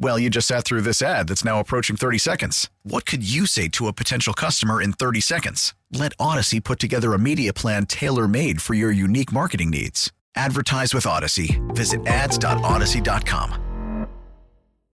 Well, you just sat through this ad that's now approaching 30 seconds. What could you say to a potential customer in 30 seconds? Let Audacy put together a media plan tailor made for your unique marketing needs. Advertise with Audacy. Visit ads.audacy.com.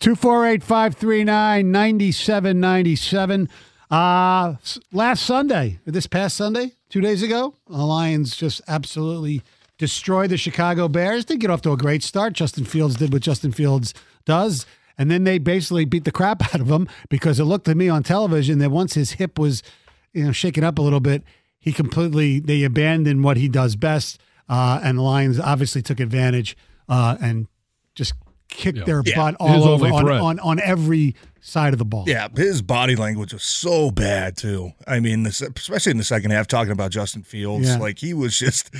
248 539 9797. Uh, last Sunday, this past Sunday, two days ago, the Lions just absolutely destroyed the Chicago Bears. They get off to a great start. Justin Fields did what Justin Fields does. And then they basically beat the crap out of him because it looked to me on television that once his hip was, you know, shaken up a little bit, he completely they abandoned what he does best. Uh, and the Lions obviously took advantage uh, and just kicked Yeah. their Yeah. butt His all over on, on, on every side of the ball. Yeah, his body language was so bad too. I mean, this, especially in the second half, talking about Justin Fields, Yeah. like he was just,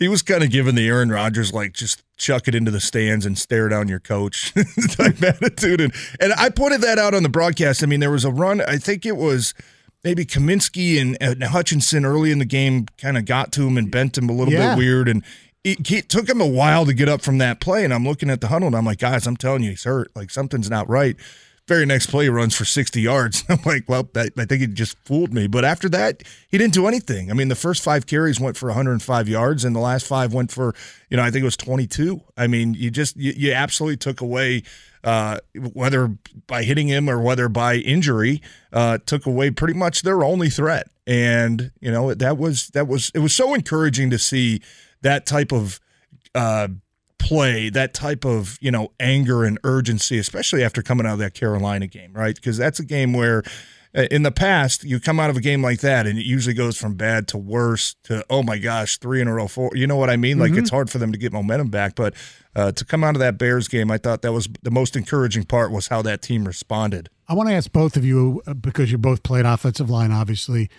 he was kind of giving the Aaron Rodgers like just chuck it into the stands and stare down your coach type attitude, and and I pointed that out on the broadcast. I mean, there was a run. I think it was. Maybe Kaminsky and, and Hutchinson early in the game kind of got to him and bent him a little Yeah. bit weird, and it, it took him a while to get up from that play. And I'm looking at the huddle, and I'm like, guys, I'm telling you, he's hurt. Like something's not right. Very next play, he runs for 60 yards. I'm like, well, that, I think he just fooled me. But after that, he didn't do anything. I mean, the first five carries went for 105 yards, and the last five went for, you know, I think it was 22. I mean, you just, you, you absolutely took away, uh, whether by hitting him or whether by injury, uh, took away pretty much their only threat. And, you know, that was, that was, it was so encouraging to see that type of, uh, play, that type of, you know, anger and urgency, especially after coming out of that Carolina game, right? Because that's a game where uh, in the past, you come out of a game like that and it usually goes from bad to worse to, oh my gosh, three in a row, four. You know what I mean? Like it's hard for them to get momentum back. But uh, to come out of that Bears game, I thought that was the most encouraging part was how that team responded. I want to ask both of you, uh, because you both played offensive line, obviously,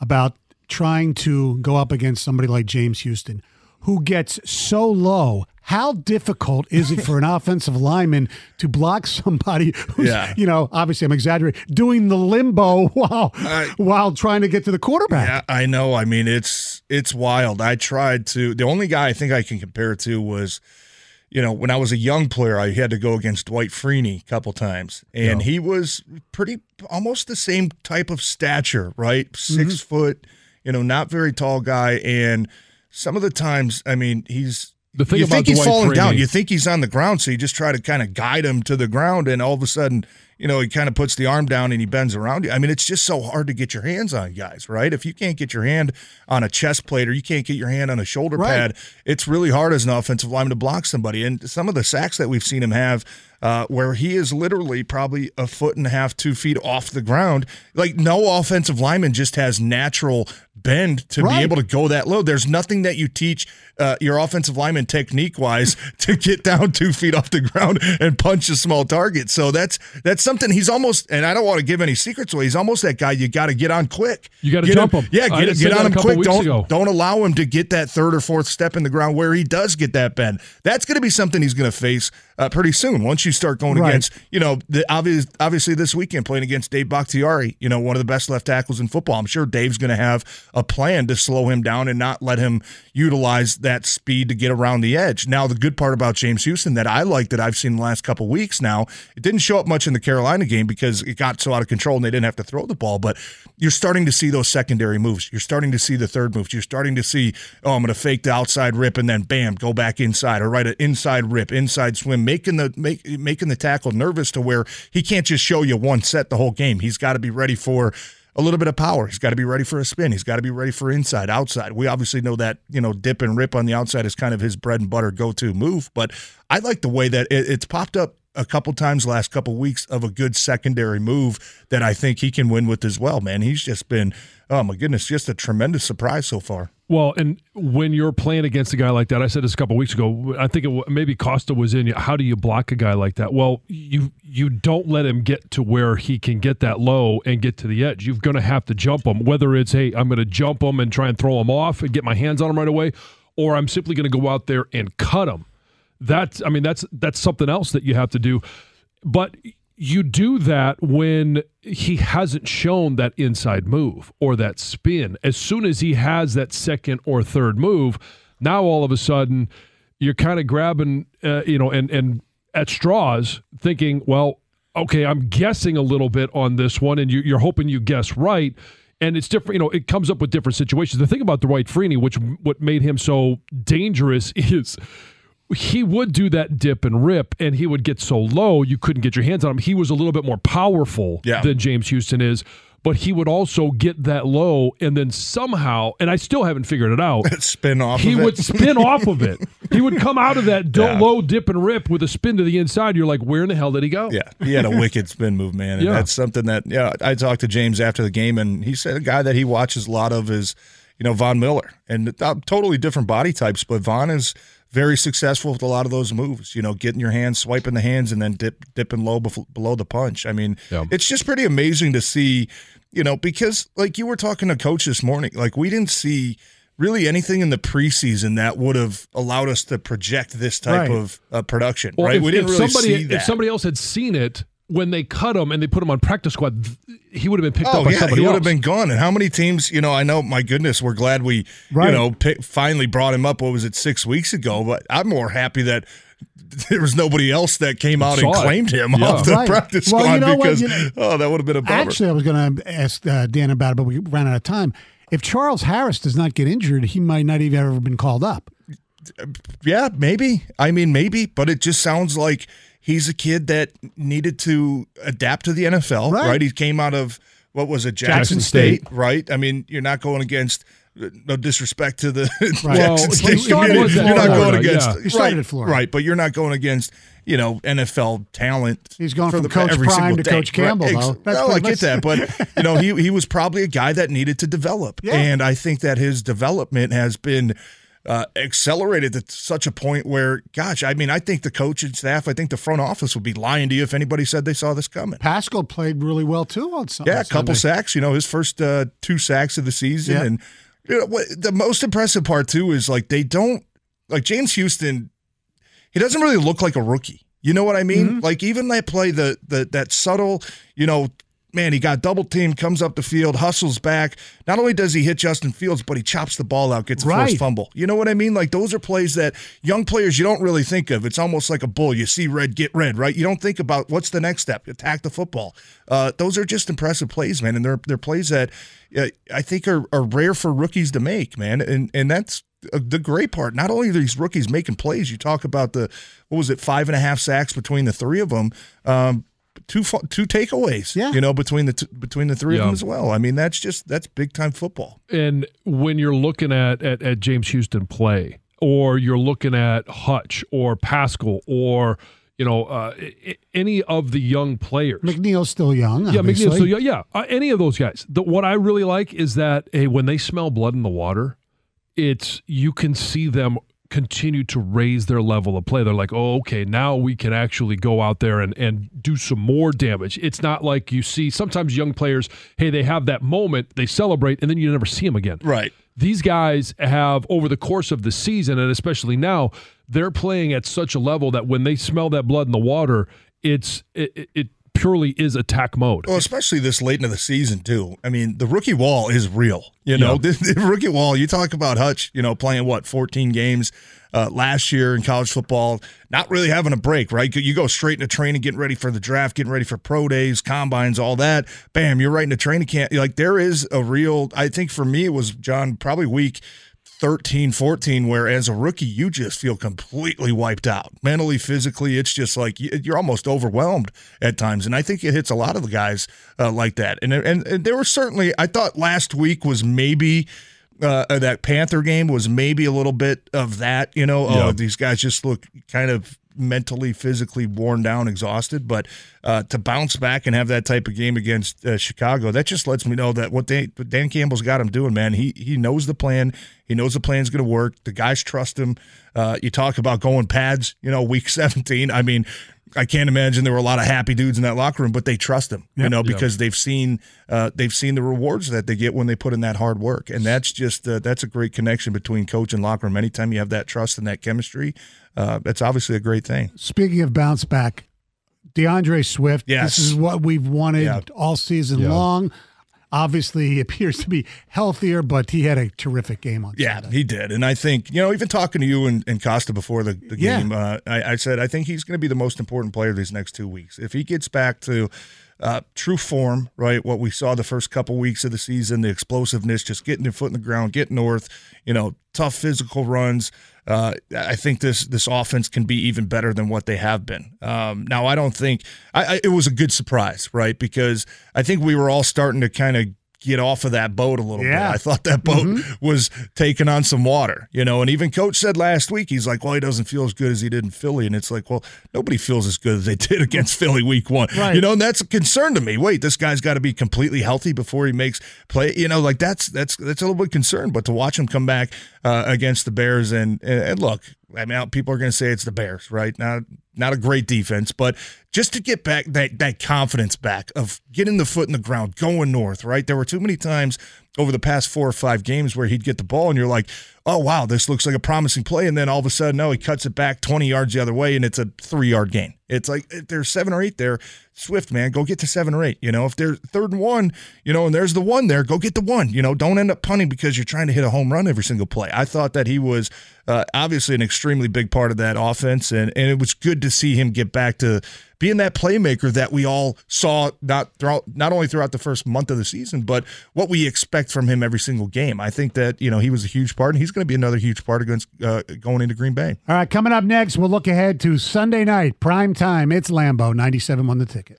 about trying to go up against somebody like James Houston, who gets so low. How difficult is it for an offensive lineman to block somebody who's, Yeah. you know, obviously I'm exaggerating, doing the limbo while I- while trying to get to the quarterback? Yeah, I know. I mean, it's it's wild. I tried to. The only guy I think I can compare it to was, you know, when I was a young player, I had to go against Dwight Freeney a couple times, and he was pretty almost the same type of stature, right? 6 mm-hmm. foot, you know, not very tall guy, and some of the times, I mean, he's. The thing you think he's Dwight falling down. You think he's on the ground, so you just try to kind of guide him to the ground, and all of a sudden, you know, he kind of puts the arm down and he bends around you. I mean, it's just so hard to get your hands on guys, right? If you can't get your hand on a chest plate or you can't get your hand on a shoulder Right. pad, it's really hard as an offensive lineman to block somebody. And some of the sacks that we've seen him have, uh, where he is literally probably a foot and a half, two feet off the ground. Like no offensive lineman just has natural bend to Right. be able to go that low. There's nothing that you teach uh, your offensive lineman technique wise to get down two feet off the ground and punch a small target. So that's that's something he's almost. And I don't want to give any secrets away. He's almost that guy. You got to get on quick. You gotta Get jump him. him. Yeah, get, get on him quick. Don't ago. don't allow him to get that third or fourth step in the ground where he does get that bend. That's going to be something he's going to face uh, pretty soon. Once you start going Right. against, you know, the obvious, obviously this weekend playing against Dave Bakhtiari, you know, one of the best left tackles in football. I'm sure Dave's going to have a plan to slow him down and not let him utilize that speed to get around the edge. Now, the good part about James Houston that I like that I've seen the last couple weeks now, it didn't show up much in the Carolina game because it got so out of control and they didn't have to throw the ball, but you're starting to see those secondary moves. You're starting to see the third moves. You're starting to see, oh, I'm going to fake the outside rip and then bam, go back inside or right an inside rip, inside swim, making the make, making the tackle nervous to where he can't just show you one set the whole game. He's got to be ready for a little bit of power. He's got to be ready for a spin. He's got to be ready for inside, outside. We obviously know that, you know, dip and rip on the outside is kind of his bread and butter go to move, but I like the way that it, it's popped up a couple times last couple weeks of a good secondary move that I think he can win with as well, man. He's just been, oh my goodness, just a tremendous surprise so far. Well, and when you're playing against a guy like that, I said this a couple weeks ago. I think it, maybe Costa was in. How do you block a guy like that? Well, you you don't let him get to where he can get that low and get to the edge. You're going to have to jump him. Whether it's hey, I'm going to jump him and try and throw him off and get my hands on him right away, or I'm simply going to go out there and cut him. That's I mean that's that's something else that you have to do. But you do that when he hasn't shown that inside move or that spin. As soon as he has that second or third move, now all of a sudden you're kind of grabbing, uh, you know, and and at straws, thinking, well, okay, I'm guessing a little bit on this one, and you, are hoping you guess right. And it's different, you know. It comes up with different situations. The thing about Dwight Freeney, which what made him so dangerous, is he would do that dip and rip, and he would get so low you couldn't get your hands on him. He was a little bit more powerful yeah. than James Houston is, but he would also get that low, and then somehow, and I still haven't figured it out, spin off. He of would spin off of it. He would come out of that yeah. low dip and rip with a spin to the inside. You're like, where in the hell did he go? Yeah, he had a wicked spin move, man. And yeah. that's something that yeah. I talked to James after the game, and he said a guy that he watches a lot of is you know Von Miller, and uh, totally different body types, but Von is very successful with a lot of those moves. You know, getting your hands, swiping the hands, and then dip, dipping low below the punch. I mean, yeah. it's just pretty amazing to see. You know, because like you were talking to coach this morning, like we didn't see really anything in the preseason that would have allowed us to project this type right. of uh, production. Well, right? If, we didn't really somebody, see that. If somebody else had seen it, when they cut him and they put him on practice squad, he would have been picked oh, up by yeah, somebody he would else. have been gone. And how many teams? You know, I know. My goodness, we're glad we, right. you know, pick, finally brought him up. What was it, six weeks ago? But I'm more happy that there was nobody else that came out and claimed it. him yeah. off the right. practice well, squad you know because you know, oh, that would have been a bummer. Actually, I was going to ask uh, Dan about it, but we ran out of time. If Charles Harris does not get injured, he might not even ever been called up. Yeah, maybe. I mean, maybe, but it just sounds like he's a kid that needed to adapt to the NFL, right? right? He came out of what was it, Jackson, Jackson State, State, right? I mean, you're not going against no disrespect to the right. well, State community. You're not going against yeah. right, right, but you're not going against you know NFL talent. He's going from the, Coach Prime to day. Coach Campbell, right. though. That's no, I get that, but you know he he was probably a guy that needed to develop, yeah. and I think that his development has been uh, accelerated to such a point where, gosh, I mean, I think the coach and staff, I think the front office would be lying to you if anybody said they saw this coming. Paschal played really well too on Sunday. Yeah, a couple sacks. You know, his first uh, two sacks of the season, yeah. and you know, what, the most impressive part too is like they don't like James Houston. He doesn't really look like a rookie. You know what I mean? Mm-hmm. Like even they play the the that subtle, you know, man, he got double teamed, comes up the field, hustles back. Not only does he hit Justin Fields, but he chops the ball out, gets a right. forced fumble. You know what I mean? Like those are plays that young players you don't really think of. It's almost like a bull. You see red, get red, right? You don't think about what's the next step. Attack the football. Uh, those are just impressive plays, man, and they're they're plays that uh, I think are, are rare for rookies to make, man. And and that's the great part. Not only are these rookies making plays, you talk about the what was it, five and a half sacks between the three of them. Um, two two takeaways. Yeah. you know between the between the three yeah. of them as well. I mean, that's just that's big time football. And when you're looking at, at at James Houston play, or you're looking at Hutch or Paschal or you know uh, any of the young players. McNeill's still young. Yeah, McNeill's still young. Yeah, uh, any of those guys. The, what I really like is that hey, when they smell blood in the water, it's you can see them continue to raise their level of play. They're like, oh, okay, now we can actually go out there and, and do some more damage. It's not like you see sometimes young players, hey, they have that moment, they celebrate, and then you never see them again. Right. These guys have, over the course of the season, and especially now, they're playing at such a level that when they smell that blood in the water, it's it, it purely is attack mode. Well, especially this late into the season too. I mean, the rookie wall is real. You know, the, the, rookie wall. You talk about Hutch. You know, playing what 14 games uh, last year in college football, not really having a break. Right, you go straight into training, getting ready for the draft, getting ready for pro days, combines, all that. Bam, you're right into training camp. Like there is a real. I think for me, it was John probably week 13, 14, where as a rookie, you just feel completely wiped out. Mentally, physically, it's just like you're almost overwhelmed at times. And I think it hits a lot of the guys uh, like that. And, and, and there were certainly, I thought last week was maybe. Uh, uh that Panther game was maybe a little bit of that, you know. Oh, these guys just look kind of mentally, physically worn down, exhausted. But uh, to bounce back and have that type of game against uh, Chicago, that just lets me know that what, they, what Dan Campbell's got him doing, man. He he knows the plan. He knows the plan's going to work. The guys trust him. Uh, you talk about going pads, you know, week 17. I mean, I can't imagine there were a lot of happy dudes in that locker room, but they trust him, you know, because they've seen uh, they've seen the rewards that they get when they put in that hard work, and that's just uh, that's a great connection between coach and locker room. Anytime you have that trust and that chemistry, uh, that's obviously a great thing. Speaking of bounce back, D'Andre Swift. Yes. This is what we've wanted Yeah. all season Yeah. long. Obviously, he appears to be healthier, but he had a terrific game on Yeah, Sunday. he did, and I think you know, even talking to you and, and Costa before the, the Yeah. game, uh, I, I said I think he's going to be the most important player these next two weeks. If he gets back to uh, true form, right, what we saw the first couple weeks of the season, the explosiveness, just getting their foot in the ground, getting north, you know, tough physical runs. Uh, I think this this offense can be even better than what they have been. Um, now, I don't think I, I, it was a good surprise, right? Because I think we were all starting to kind of get off of that boat a little Yeah. bit. I thought that boat mm-hmm. was taking on some water, you know. And even coach said last week, he's like, "Well, he doesn't feel as good as he did in Philly." And it's like, well, nobody feels as good as they did against Philly week one, Right. you know. And that's a concern to me. Wait, this guy's got to be completely healthy before he makes play. You know, like that's that's that's a little bit concerned. But to watch him come back uh, against the Bears and and, look. I mean, people are going to say it's the Bears, right? Not not a great defense, but just to get back that that confidence back of getting the foot in the ground, going north, right? There were too many times over the past four or five games where he'd get the ball and you're like, oh wow, this looks like a promising play, and then all of a sudden, no, he cuts it back 20 yards the other way, and it's a three yard gain. It's like if there's seven or eight there, Swift man, go get to seven or eight. You know, if they're third and one, you know, and there's the one there, go get the one. You know, don't end up punting because you're trying to hit a home run every single play. I thought that he was uh, obviously an extremely big part of that offense, and and it was good to see him get back to being that playmaker that we all saw not throughout not only throughout the first month of the season, but what we expect from him every single game. I think that you know he was a huge part, and he's going to be another huge part against uh, going into Green Bay. All right, coming up next, we'll look ahead to Sunday night, prime time. It's Lambeau, 97 on the ticket.